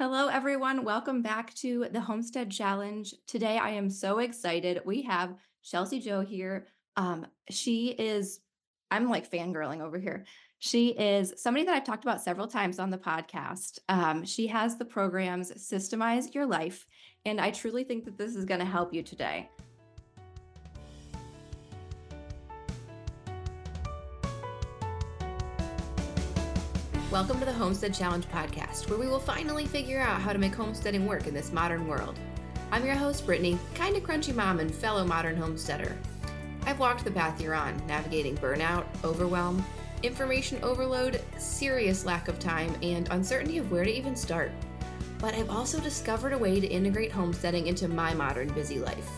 Hello, everyone. Welcome back to the Homestead Challenge. Today, I am so excited. We have Chelsi Jo here. Um, she is, I'm like fangirling over here. She is somebody that I've talked about several times on the podcast. Um, she has the programs Systemize Your Life, and I truly think that this is going to help you today. Welcome to the Homestead Challenge podcast, where we will finally figure out how to make homesteading work in this modern world. I'm your host, Brittany, kind of crunchy mom and fellow modern homesteader. I've walked the path you're on, navigating burnout, overwhelm, information overload, serious lack of time, and uncertainty of where to even start. But I've also discovered a way to integrate homesteading into my modern busy life.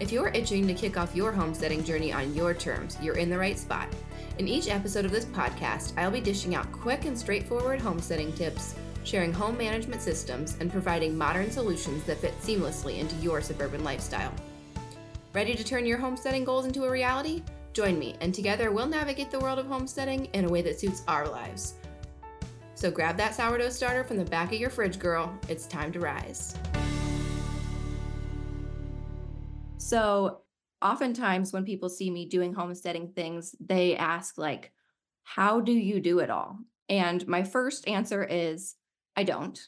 If you're itching to kick off your homesteading journey on your terms, you're in the right spot. In each episode of this podcast, I'll be dishing out quick and straightforward homesteading tips, sharing home management systems, and providing modern solutions that fit seamlessly into your suburban lifestyle. Ready to turn your homesteading goals into a reality? Join me, and together we'll navigate the world of homesteading in a way that suits our lives. So grab that sourdough starter from the back of your fridge, girl. It's time to rise. So, oftentimes when people see me doing homesteading things, they ask like, "How do you do it all?" And my first answer is, "I don't."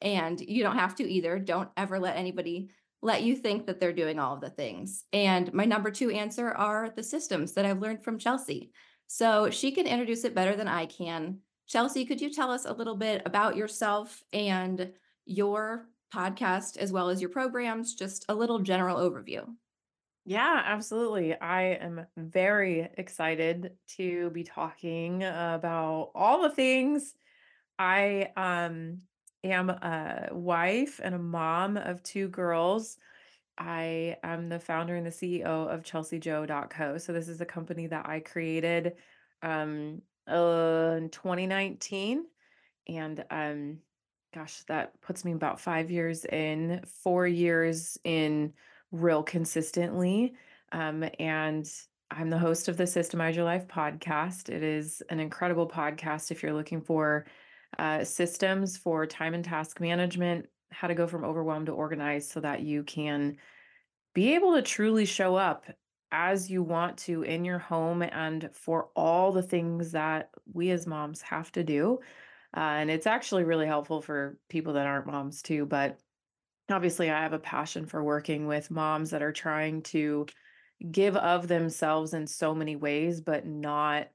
And you don't have to either. Don't ever let anybody let you think that they're doing all of the things. And my number 2 answer are the systems that I've learned from Chelsi. So she can introduce it better than I can. Chelsi, could you tell us a little bit about yourself and your podcast as well as your programs, just a little general overview? Yeah, absolutely. I am very excited to be talking about all the things. I um am a wife and a mom of two girls. I am the founder and the CEO of chelsijo.co. So this is a company that I created um uh, in 2019 and um gosh, that puts me about 5 years in, 4 years in real consistently. Um, and I'm the host of the Systemize Your Life podcast. It is an incredible podcast if you're looking for uh, systems for time and task management, how to go from overwhelmed to organized so that you can be able to truly show up as you want to in your home and for all the things that we as moms have to do. Uh, and it's actually really helpful for people that aren't moms too. But obviously I have a passion for working with moms that are trying to give of themselves in so many ways, but not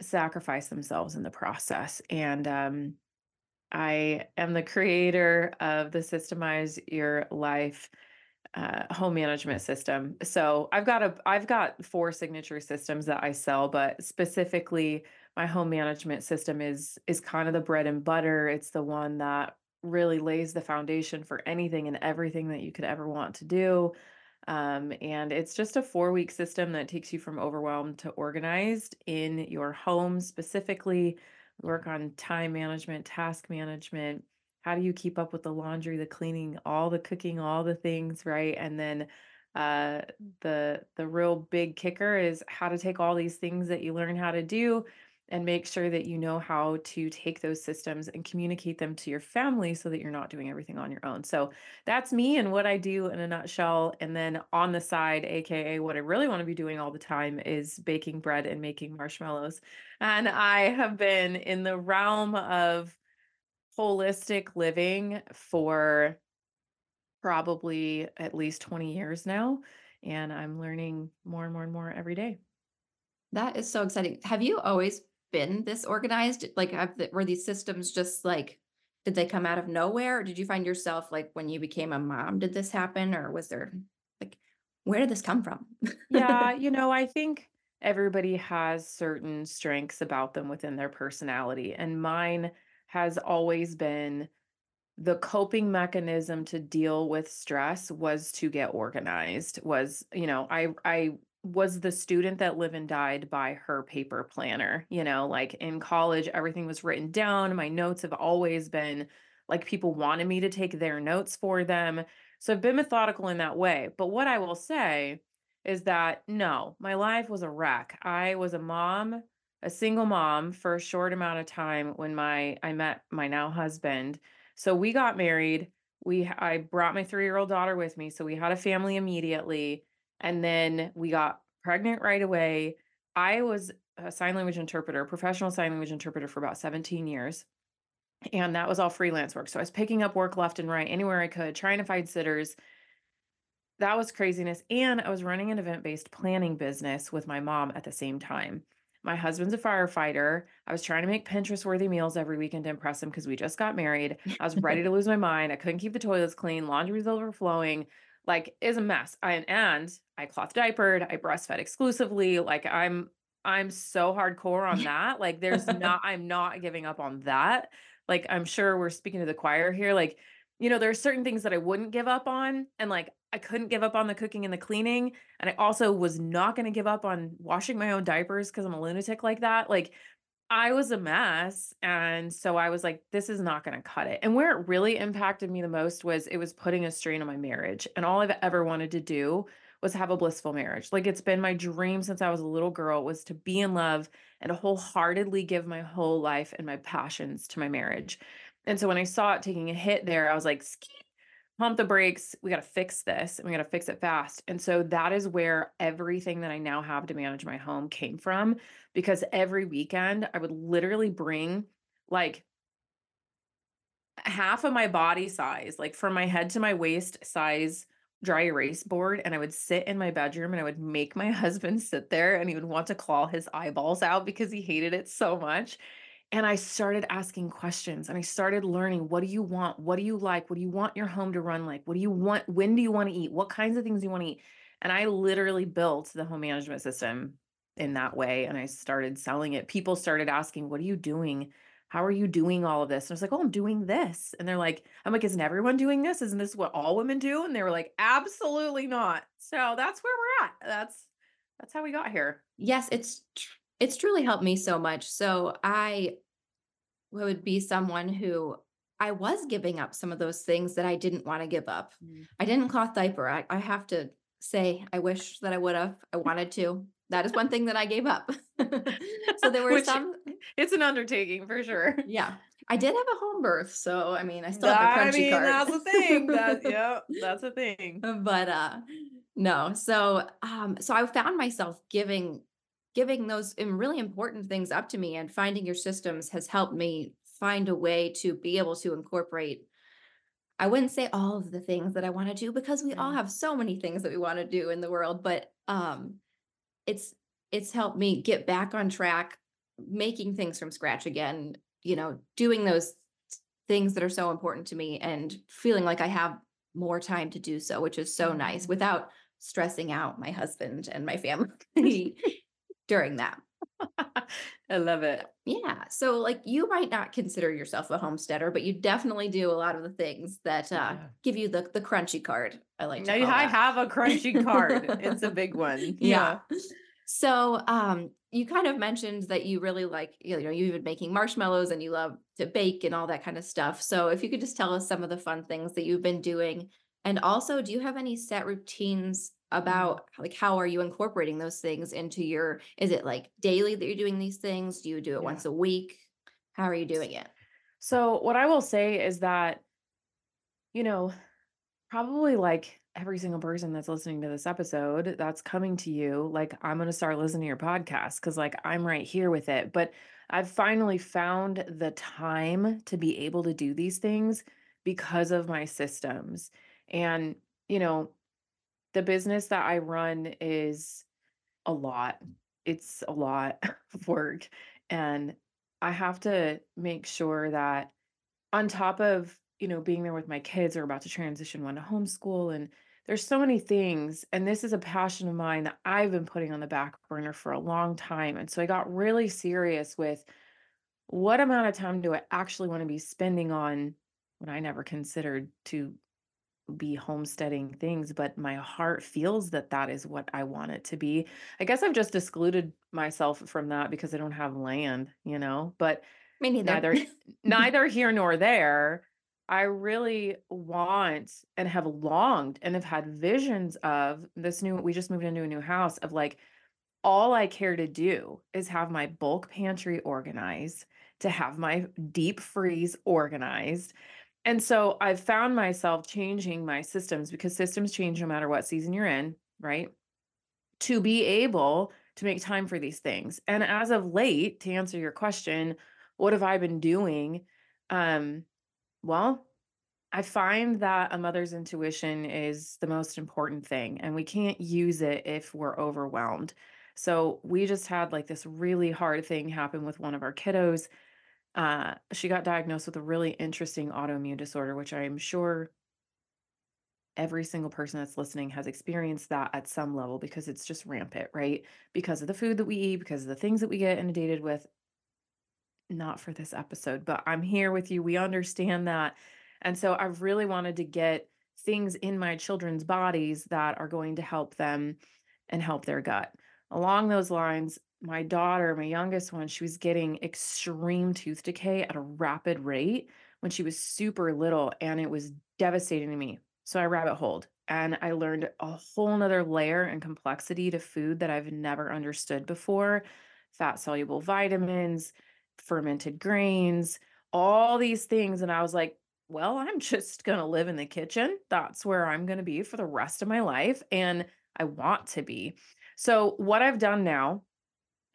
sacrifice themselves in the process. And um, I am the creator of the Systemize Your Life uh, home management system. So I've got a I've got four signature systems that I sell, but specifically my home management system is is kind of the bread and butter. It's the one that really lays the foundation for anything and everything that you could ever want to do. Um, and it's just a four week system that takes you from overwhelmed to organized in your home, specifically work on time management, task management. How do you keep up with the laundry, the cleaning, all the cooking, all the things, right? And then uh, the the real big kicker is how to take all these things that you learn how to do and make sure that you know how to take those systems and communicate them to your family so that you're not doing everything on your own. So that's me and what I do in a nutshell. And then on the side, AKA what I really want to be doing all the time is baking bread and making marshmallows. And I have been in the realm of holistic living for probably at least 20 years now. And I'm learning more and more and more every day. That is so exciting. Have you always been this organized? Like, have the, were these systems just like, did they come out of nowhere? Or did you find yourself like when you became a mom, did this happen? Or was there like, where did this come from? Yeah, you know, I think everybody has certain strengths about them within their personality. And mine has always been the coping mechanism to deal with stress was to get organized was you know i i was the student that lived and died by her paper planner. You know, like in college, everything was written down. My notes have always been like people wanted me to take their notes for them. So I've been methodical in that way. But what I will say is that no, my life was a wreck. I was a mom a single mom for a short amount of time when my I met my now husband. So we got married. We I brought my 3-year-old daughter with me, so we had a family immediately and then we got pregnant right away. I was a sign language interpreter, professional sign language interpreter for about 17 years. And that was all freelance work. So I was picking up work left and right anywhere I could, trying to find sitters. That was craziness. And I was running an event based planning business with my mom at the same time. My husband's a firefighter. I was trying to make Pinterest worthy meals every weekend to impress him because we just got married. I was ready to lose my mind. I couldn't keep the toilets clean. Laundry was overflowing. Like, is a mess. I, and I cloth diapered. I breastfed exclusively. Like, I'm I'm so hardcore on that. Like, there's not. I'm not giving up on that. Like, I'm sure we're speaking to the choir here. Like, you know, there are certain things that I wouldn't give up on. And like, I couldn't give up on the cooking and the cleaning. And I also was not going to give up on washing my own diapers because I'm a lunatic like that. Like, I was a mess. And so I was like, this is not going to cut it. And where it really impacted me the most was it was putting a strain on my marriage. And all I've ever wanted to do was have a blissful marriage. Like it's been my dream since I was a little girl was to be in love and wholeheartedly give my whole life and my passions to my marriage. And so when I saw it taking a hit there, I was like, pump the brakes. We got to fix this and we got to fix it fast. And so that is where everything that I now have to manage my home came from because every weekend I would literally bring like half of my body size, like from my head to my waist size dry erase board and I would sit in my bedroom and I would make my husband sit there and he would want to claw his eyeballs out because he hated it so much. And I started asking questions and I started learning what do you want? What do you like? What do you want your home to run like? What do you want? When do you want to eat? What kinds of things do you want to eat? And I literally built the home management system in that way and I started selling it. People started asking, What are you doing? how are you doing all of this? And I was like, oh, I'm doing this. And they're like, I'm like, isn't everyone doing this? Isn't this what all women do? And they were like, absolutely not. So that's where we're at. That's that's how we got here. Yes, it's it's truly helped me so much. So I would be someone who I was giving up some of those things that I didn't want to give up. Mm. I didn't cloth diaper. I, I have to say, I wish that I would have. I wanted to that is one thing that I gave up. so there were Which, some. It's an undertaking for sure. Yeah. I did have a home birth, so I mean, I still have a crunchy I mean, card. That's a thing. That yeah, that's a thing. But uh, no. So um, so I found myself giving giving those really important things up to me, and finding your systems has helped me find a way to be able to incorporate. I wouldn't say all of the things that I want to do because we all have so many things that we want to do in the world, but um, it's it's helped me get back on track making things from scratch again you know doing those things that are so important to me and feeling like i have more time to do so which is so nice mm-hmm. without stressing out my husband and my family during that I love it. Yeah. So like you might not consider yourself a homesteader, but you definitely do a lot of the things that uh, yeah. give you the the crunchy card. I like to I that. have a crunchy card. it's a big one. Yeah. yeah. So um you kind of mentioned that you really like, you know, you've been making marshmallows and you love to bake and all that kind of stuff. So if you could just tell us some of the fun things that you've been doing. And also, do you have any set routines Mm-hmm. about like how are you incorporating those things into your is it like daily that you're doing these things? Do you do it yeah. once a week? How are you doing it? so what i will say is that you know probably like every single person that's listening to this episode that's coming to you like i'm going to start listening to your podcast because like i'm right here with it. But i've finally found the time to be able to do these things because of my systems and you know the business that I run is a lot. It's a lot of work. And I have to make sure that on top of, you know, being there with my kids are about to transition one to homeschool and there's so many things and this is a passion of mine that I've been putting on the back burner for a long time. And so I got really serious with what amount of time do I actually want to be spending on what I never considered to be homesteading things, but my heart feels that that is what I want it to be. I guess I've just excluded myself from that because I don't have land, you know, but Me neither. neither neither here nor there. I really want and have longed and have had visions of this new we just moved into a new house of like all I care to do is have my bulk pantry organized, to have my deep freeze organized. And so I've found myself changing my systems because systems change no matter what season you're in, right? To be able to make time for these things. And as of late, to answer your question, what have I been doing? Um, well, I find that a mother's intuition is the most important thing, and we can't use it if we're overwhelmed. So we just had like this really hard thing happen with one of our kiddos. Uh, she got diagnosed with a really interesting autoimmune disorder, which I am sure every single person that's listening has experienced that at some level because it's just rampant, right? Because of the food that we eat, because of the things that we get inundated with. Not for this episode, but I'm here with you. We understand that and so I've really wanted to get things in my children's bodies that are going to help them and help their gut. Along those lines, my daughter, my youngest one, she was getting extreme tooth decay at a rapid rate when she was super little, and it was devastating to me. So I rabbit holed and I learned a whole nother layer and complexity to food that I've never understood before fat soluble vitamins, fermented grains, all these things. And I was like, well, I'm just going to live in the kitchen. That's where I'm going to be for the rest of my life. And I want to be. So, what I've done now,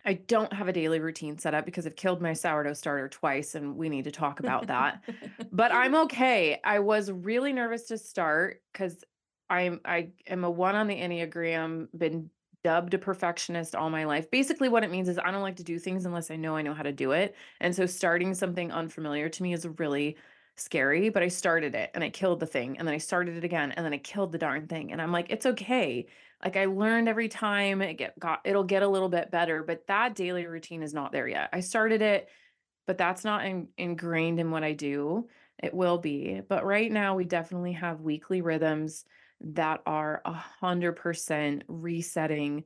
I don't have a daily routine set up because I've killed my sourdough starter twice and we need to talk about that. but I'm okay. I was really nervous to start cuz I'm I am a 1 on the Enneagram, been dubbed a perfectionist all my life. Basically what it means is I don't like to do things unless I know I know how to do it. And so starting something unfamiliar to me is really scary, but I started it and I killed the thing. And then I started it again and then I killed the darn thing. And I'm like, it's okay. Like I learned every time it get got it'll get a little bit better, but that daily routine is not there yet. I started it, but that's not in, ingrained in what I do. It will be. But right now we definitely have weekly rhythms that are a hundred percent resetting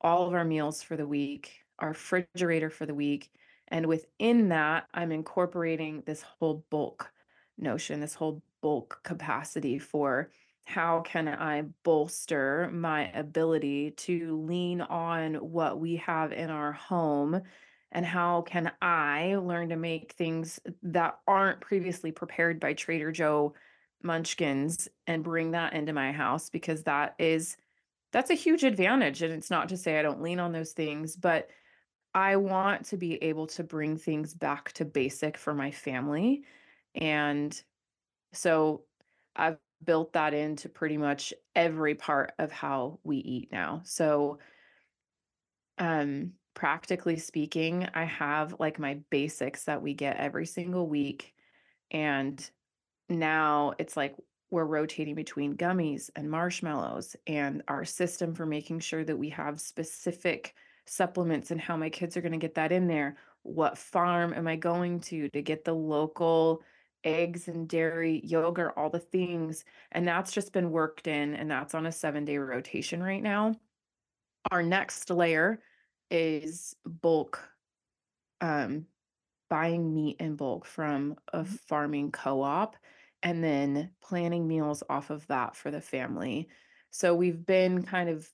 all of our meals for the week, our refrigerator for the week. And within that, I'm incorporating this whole bulk notion, this whole bulk capacity for how can I bolster my ability to lean on what we have in our home? And how can I learn to make things that aren't previously prepared by Trader Joe munchkins and bring that into my house? Because that is that's a huge advantage and it's not to say I don't lean on those things but I want to be able to bring things back to basic for my family. And so I've built that into pretty much every part of how we eat now. So um practically speaking, I have like my basics that we get every single week and now it's like we're rotating between gummies and marshmallows and our system for making sure that we have specific supplements and how my kids are going to get that in there. What farm am I going to to get the local eggs and dairy, yogurt, all the things. And that's just been worked in, and that's on a seven day rotation right now. Our next layer is bulk, um, buying meat in bulk from a mm-hmm. farming co op and then planning meals off of that for the family. So we've been kind of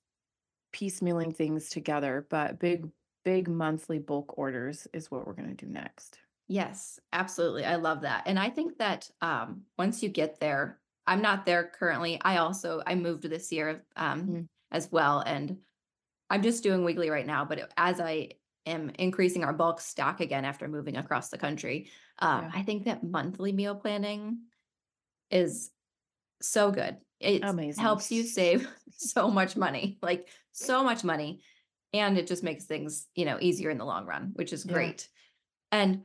piecemealing things together, but big, big monthly bulk orders is what we're going to do next. Yes, absolutely. I love that. And I think that um, once you get there, I'm not there currently. I also I moved this year um, mm-hmm. as well, and I'm just doing weekly right now. But as I am increasing our bulk stock again after moving across the country, uh, yeah. I think that monthly meal planning is so good. It Amazing. helps you save so much money, like so much money, and it just makes things you know easier in the long run, which is great. Yeah. And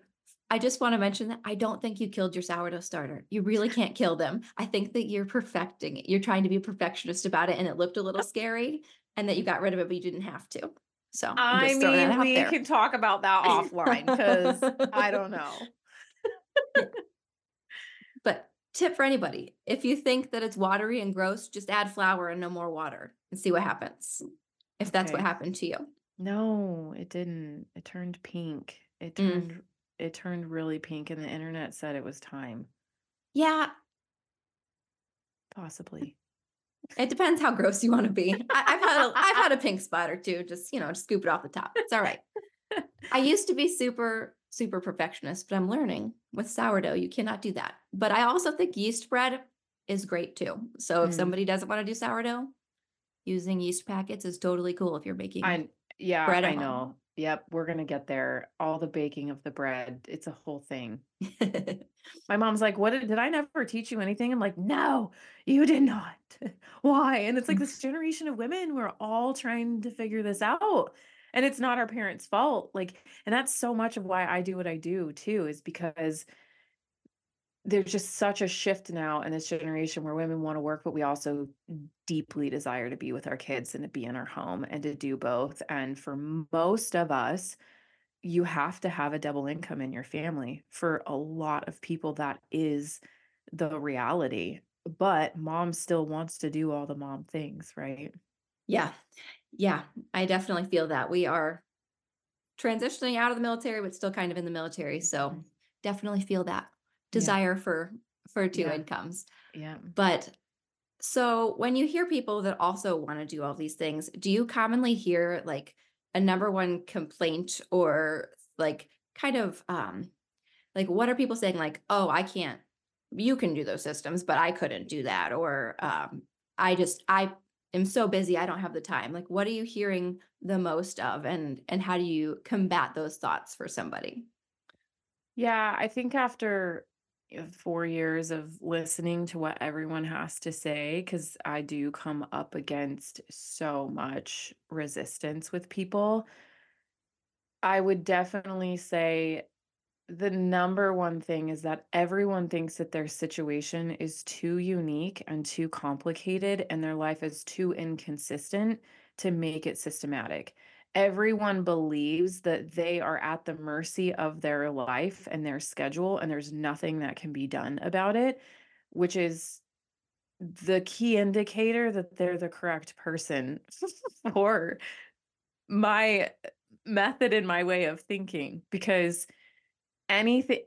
I just want to mention that I don't think you killed your sourdough starter. You really can't kill them. I think that you're perfecting it. You're trying to be a perfectionist about it and it looked a little scary and that you got rid of it, but you didn't have to. So i mean, we there. can talk about that offline because I don't know. but tip for anybody if you think that it's watery and gross, just add flour and no more water and see what happens. If that's okay. what happened to you. No, it didn't. It turned pink. It mm. turned mm it turned really pink and the internet said it was time. Yeah. Possibly. It depends how gross you want to be. I, I've had a, I've had a pink spot or two. Just you know, just scoop it off the top. It's all right. I used to be super super perfectionist, but I'm learning with sourdough you cannot do that. But I also think yeast bread is great too. So if Mm. somebody doesn't want to do sourdough, using yeast packets is totally cool if you're making I yeah, bread I know. Yep, we're gonna get there. All the baking of the bread, it's a whole thing. My mom's like, "What did, did I never teach you anything?" I'm like, "No, you did not. Why?" And it's like this generation of women, we're all trying to figure this out. And it's not our parents' fault. Like, and that's so much of why I do what I do too, is because there's just such a shift now in this generation where women want to work, but we also deeply desire to be with our kids and to be in our home and to do both. And for most of us, you have to have a double income in your family. For a lot of people, that is the reality. But mom still wants to do all the mom things, right? yeah. Yeah, I definitely feel that. We are transitioning out of the military but still kind of in the military. So Mhm. definitely feel that Yeah. desire for for two Yeah. incomes. Yeah. But so when you hear people that also want to do all these things, do you commonly hear like a number one complaint or like kind of um like what are people saying like, "Oh, I can't you can do those systems, but I couldn't do that," or um I just I am so busy, I don't have the time. Like what are you hearing the most of and and how do you combat those thoughts for somebody? Yeah, I think after four years of listening to what everyone has to say, because I do come up against so much resistance with people, I would definitely say the number one thing is that everyone thinks that their situation is too unique and too complicated, and their life is too inconsistent to make it systematic. Everyone believes that they are at the mercy of their life and their schedule, and there's nothing that can be done about it, which is the key indicator that they're the correct person for my method and my way of thinking because anything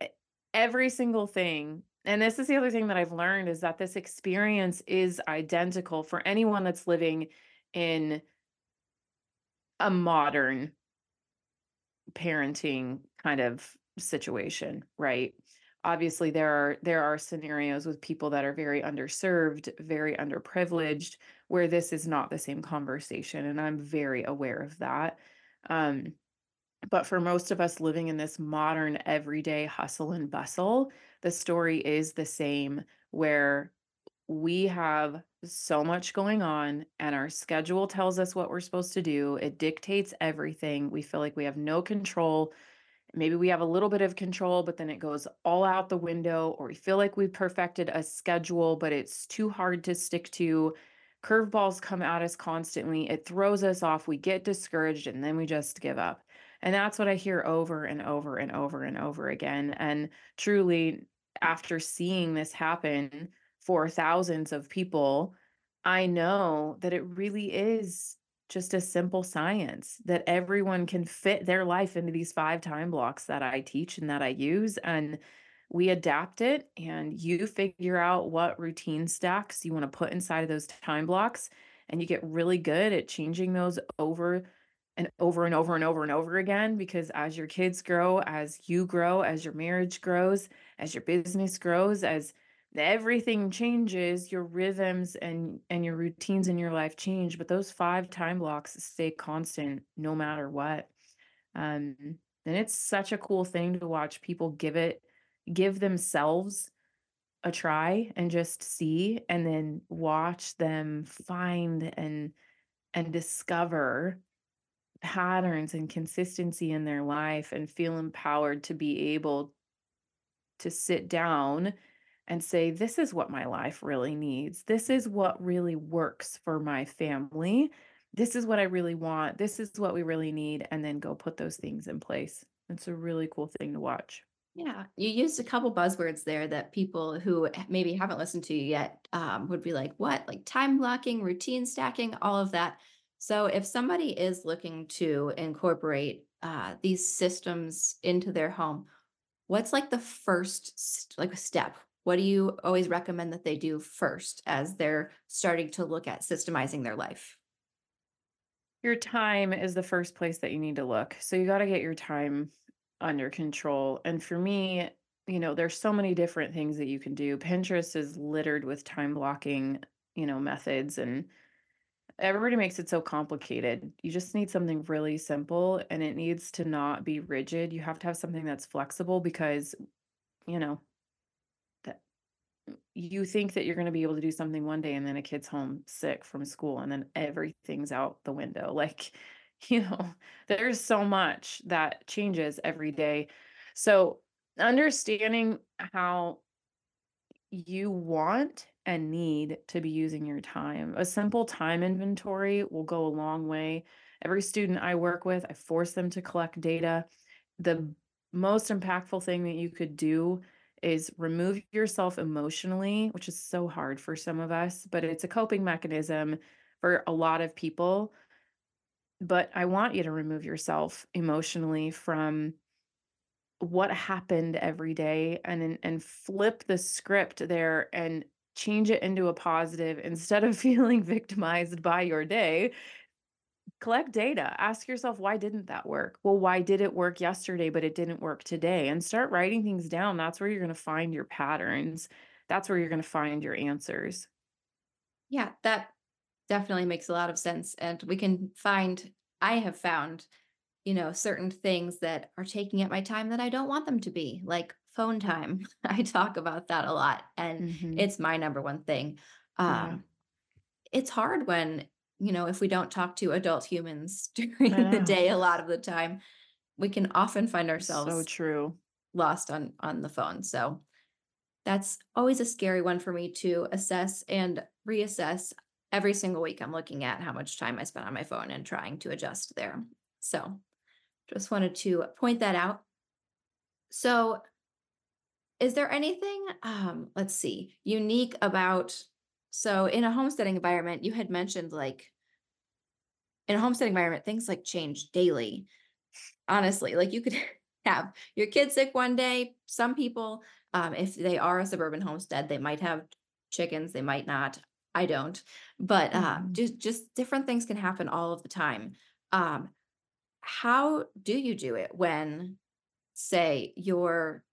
every single thing and this is the other thing that I've learned is that this experience is identical for anyone that's living in a modern parenting kind of situation, right? Obviously there are there are scenarios with people that are very underserved, very underprivileged where this is not the same conversation and I'm very aware of that. Um but for most of us living in this modern everyday hustle and bustle, the story is the same where we have so much going on and our schedule tells us what we're supposed to do. It dictates everything. We feel like we have no control. Maybe we have a little bit of control, but then it goes all out the window, or we feel like we've perfected a schedule, but it's too hard to stick to. Curveballs come at us constantly. It throws us off. We get discouraged and then we just give up. And that's what I hear over and over and over and over again. And truly, after seeing this happen for thousands of people, I know that it really is just a simple science that everyone can fit their life into these five time blocks that I teach and that I use. And we adapt it, and you figure out what routine stacks you want to put inside of those time blocks. And you get really good at changing those over and over and over and over and over again because as your kids grow, as you grow, as your marriage grows, as your business grows, as everything changes, your rhythms and and your routines in your life change, but those five time blocks stay constant no matter what. Um, and it's such a cool thing to watch people give it, give themselves a try and just see, and then watch them find and and discover patterns and consistency in their life and feel empowered to be able to sit down and say, This is what my life really needs. This is what really works for my family. This is what I really want. This is what we really need. And then go put those things in place. It's a really cool thing to watch. Yeah, you used a couple buzzwords there that people who maybe haven't listened to you yet um, would be like, what? Like time blocking, routine stacking, all of that. So, if somebody is looking to incorporate uh, these systems into their home, what's like the first st- like step? What do you always recommend that they do first as they're starting to look at systemizing their life? Your time is the first place that you need to look. So you got to get your time under control. And for me, you know, there's so many different things that you can do. Pinterest is littered with time blocking, you know, methods and everybody makes it so complicated. You just need something really simple and it needs to not be rigid. You have to have something that's flexible because, you know, you think that you're going to be able to do something one day and then a kid's home sick from school and then everything's out the window. Like, you know, there's so much that changes every day. So, understanding how you want and need to be using your time. A simple time inventory will go a long way. Every student I work with, I force them to collect data. The most impactful thing that you could do is remove yourself emotionally, which is so hard for some of us, but it's a coping mechanism for a lot of people. But I want you to remove yourself emotionally from what happened every day and and flip the script there and change it into a positive instead of feeling victimized by your day collect data ask yourself why didn't that work? Well why did it work yesterday but it didn't work today? and start writing things down. That's where you're going to find your patterns. That's where you're going to find your answers. Yeah that definitely makes a lot of sense and we can find i have found you know, certain things that are taking up my time that I don't want them to be, like phone time. I talk about that a lot and hmm it's my number one thing. yeah. Um, it's hard when, you know, if we don't talk to adult humans during the day a lot of the time, we can often find ourselves so true lost on on the phone. So that's always a scary one for me to assess and reassess every single week. I'm looking at how much time I spend on my phone and trying to adjust there. So just wanted to point that out. So, is there anything, um, let's see, unique about so in a homesteading environment, you had mentioned like in a homesteading environment, things like change daily. Honestly, like you could have your kid sick one day. Some people, um, if they are a suburban homestead, they might have chickens, they might not. I don't, but um, Mhm. just just different things can happen all of the time. Um, how do you do it when, say, your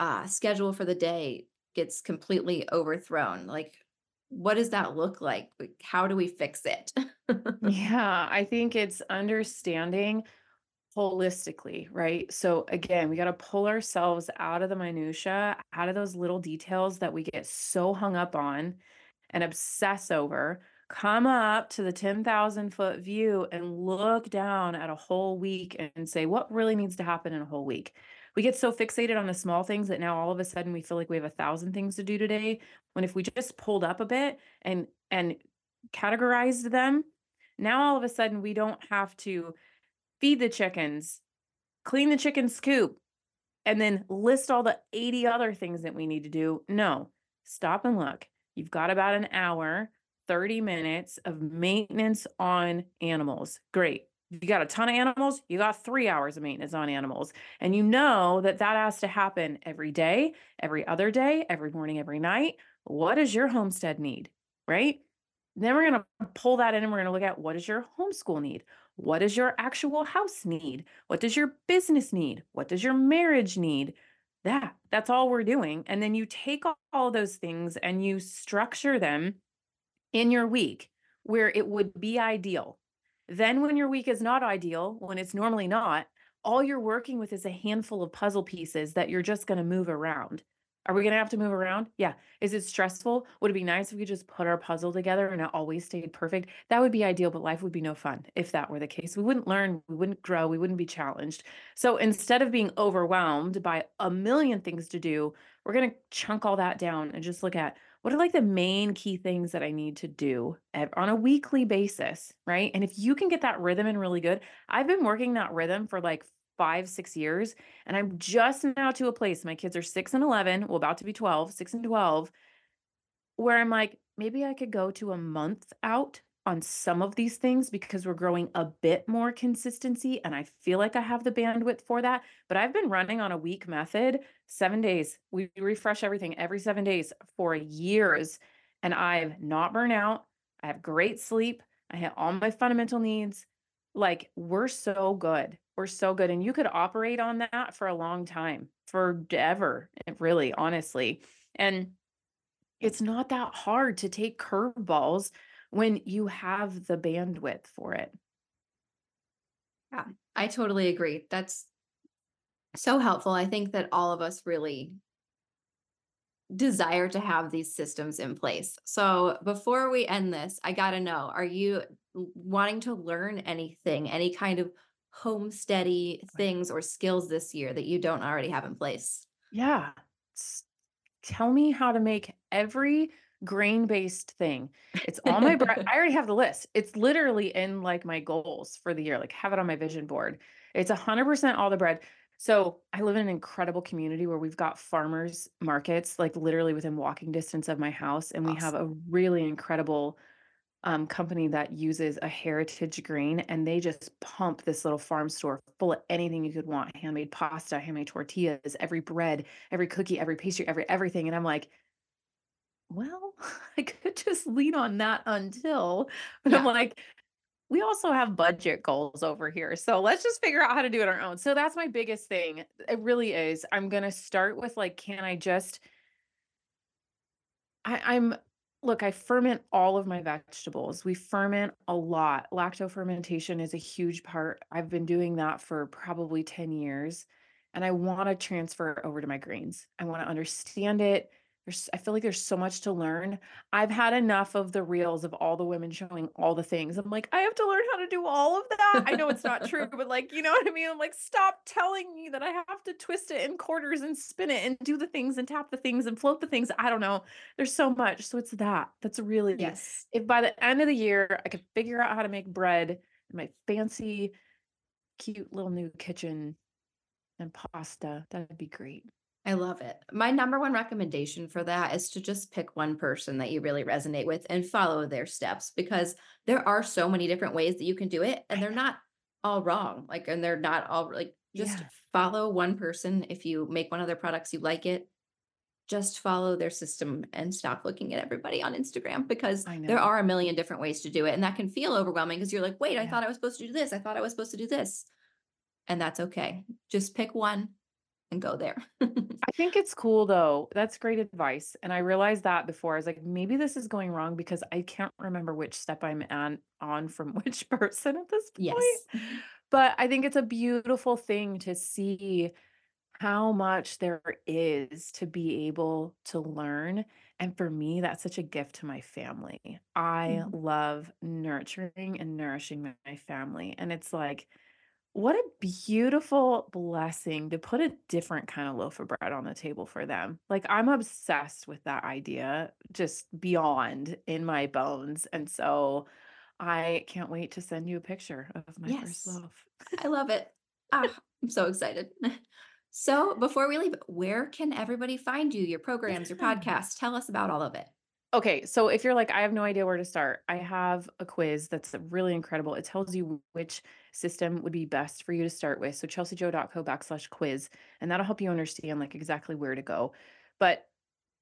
uh, schedule for the day gets completely overthrown? Like, what does that look like? How do we fix it? yeah i think it's understanding holistically, right? So again, we got to pull ourselves out of the minutia, out of those little details that we get so hung up on and obsess over. Come up to the 10,000 foot view and look down at a whole week and say, what really needs to happen in a whole week? We get so fixated on the small things that now all of a sudden we feel like we have a thousand things to do today. When if we just pulled up a bit and and categorized them, now all of a sudden we don't have to feed the chickens, clean the chicken scoop and then list all the 80 other things that we need to do. No, stop and look. You've got about an hour, 30 minutes of maintenance on animals. Great. You got a ton of animals, you got three hours of maintenance on animals. And you know that that has to happen every day, every other day, every morning, every night. What does your homestead need? Right? Then we're going to pull that in and we're going to look at what does your homeschool need? What does your actual house need? What does your business need? What does your marriage need? That that's all we're doing. And then you take all those things and you structure them in your week where it would be ideal. Then when your week is not ideal, when it's normally not, all you're working with is a handful of puzzle pieces that you're just going to move around. Are we going to have to move around? Yeah. Is it stressful? Would it be nice if we just put our puzzle together and it always stayed perfect? That would be ideal, but life would be no fun if that were the case. We wouldn't learn, we wouldn't grow, we wouldn't be challenged. So instead of being overwhelmed by a million things to do, we're going to chunk all that down and just look at what are like the main key things that I need to do on a weekly basis, right? And if you can get that rhythm in really good, I've been working that rhythm for like five, six years and I'm just now to a place, my kids are six and 11, well, about to be 12, six and 12, where I'm like, maybe I could go to a month out on some of these things because we're growing a bit more consistency and I feel like I have the bandwidth for that. But I've been running on a week method, seven days. We refresh everything every seven days for years. And I've not burnt out. I have great sleep. I hit all my fundamental needs. Like we're so good. We're so good. And you could operate on that for a long time, forever, really, honestly. And it's not that hard to take curveballs when you have the bandwidth for it. Yeah, I totally agree. That's so helpful. I think that all of us really desire to have these systems in place. So before we end this, I got to know are you wanting to learn anything, any kind of homesteady things or skills this year that you don't already have in place? Yeah. Tell me how to make every grain based thing. It's all my bread. I already have the list. It's literally in like my goals for the year, like have it on my vision board. It's 100% all the bread. So I live in an incredible community where we've got farmers markets, like literally within walking distance of my house. And awesome. we have a really incredible um, company that uses a heritage grain and they just pump this little farm store full of anything you could want handmade pasta handmade tortillas every bread every cookie every pastry every everything and i'm like well, I could just lean on that until, but yeah. I'm like, we also have budget goals over here. So let's just figure out how to do it on our own. So that's my biggest thing. It really is. I'm going to start with like, can I just, I, I'm, look, I ferment all of my vegetables. We ferment a lot. Lacto fermentation is a huge part. I've been doing that for probably 10 years. And I want to transfer over to my grains. I want to understand it there's I feel like there's so much to learn. I've had enough of the reels of all the women showing all the things. I'm like, I have to learn how to do all of that. I know it's not true, but like, you know what I mean? I'm like, stop telling me that I have to twist it in quarters and spin it and do the things and tap the things and float the things. I don't know. There's so much. So it's that. That's really yes. If by the end of the year I could figure out how to make bread in my fancy, cute little new kitchen and pasta, that'd be great. I love it. My number one recommendation for that is to just pick one person that you really resonate with and follow their steps because there are so many different ways that you can do it and they're not all wrong. Like, and they're not all like just yeah. follow one person. If you make one of their products, you like it, just follow their system and stop looking at everybody on Instagram because there are a million different ways to do it. And that can feel overwhelming because you're like, wait, yeah. I thought I was supposed to do this. I thought I was supposed to do this. And that's okay. Just pick one and go there. I think it's cool though. That's great advice. And I realized that before. I was like, maybe this is going wrong because I can't remember which step I'm on on from which person at this point. Yes. But I think it's a beautiful thing to see how much there is to be able to learn. And for me, that's such a gift to my family. I mm-hmm. love nurturing and nourishing my family. And it's like, what a beautiful blessing to put a different kind of loaf of bread on the table for them. Like, I'm obsessed with that idea, just beyond in my bones. And so I can't wait to send you a picture of my yes. first loaf. I love it. Ah, I'm so excited. So, before we leave, where can everybody find you, your programs, your podcast? Tell us about all of it. Okay, so if you're like, I have no idea where to start, I have a quiz that's really incredible. It tells you which system would be best for you to start with. So chelsijo.co backslash quiz, and that'll help you understand like exactly where to go. But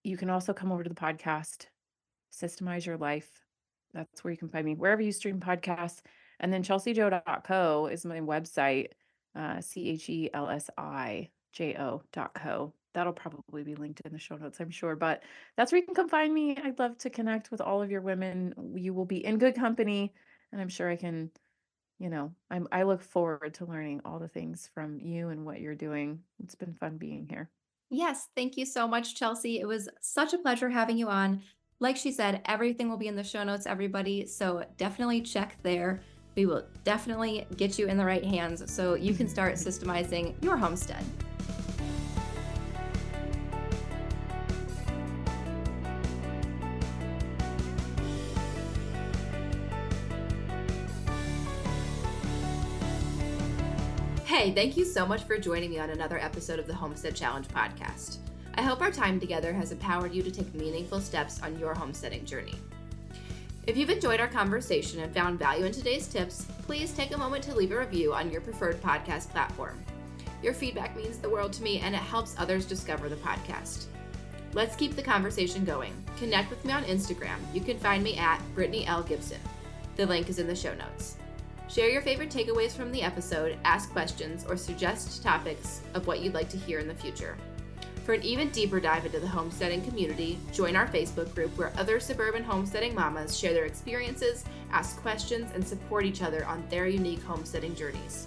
you can also come over to the podcast, Systemize Your Life. That's where you can find me, wherever you stream podcasts. And then chelsijo.co is my website, uh, C H E L S I J O.co that'll probably be linked in the show notes, I'm sure. But that's where you can come find me. I'd love to connect with all of your women. You will be in good company, and I'm sure I can, you know, I'm I look forward to learning all the things from you and what you're doing. It's been fun being here. Yes, thank you so much, Chelsi. It was such a pleasure having you on. Like she said, everything will be in the show notes, everybody. So definitely check there. We will definitely get you in the right hands so you can start systemizing your homestead. Hey, thank you so much for joining me on another episode of the Homestead Challenge podcast. I hope our time together has empowered you to take meaningful steps on your homesteading journey. If you've enjoyed our conversation and found value in today's tips, please take a moment to leave a review on your preferred podcast platform. Your feedback means the world to me and it helps others discover the podcast. Let's keep the conversation going. Connect with me on Instagram. You can find me at Brittany L. Gibson. The link is in the show notes. Share your favorite takeaways from the episode, ask questions, or suggest topics of what you'd like to hear in the future. For an even deeper dive into the homesteading community, join our Facebook group where other suburban homesteading mamas share their experiences, ask questions, and support each other on their unique homesteading journeys.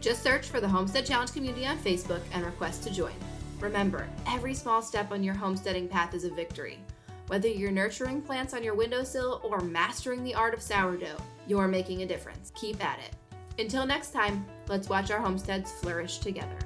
Just search for the Homestead Challenge community on Facebook and request to join. Remember, every small step on your homesteading path is a victory. Whether you're nurturing plants on your windowsill or mastering the art of sourdough, you're making a difference. Keep at it. Until next time, let's watch our homesteads flourish together.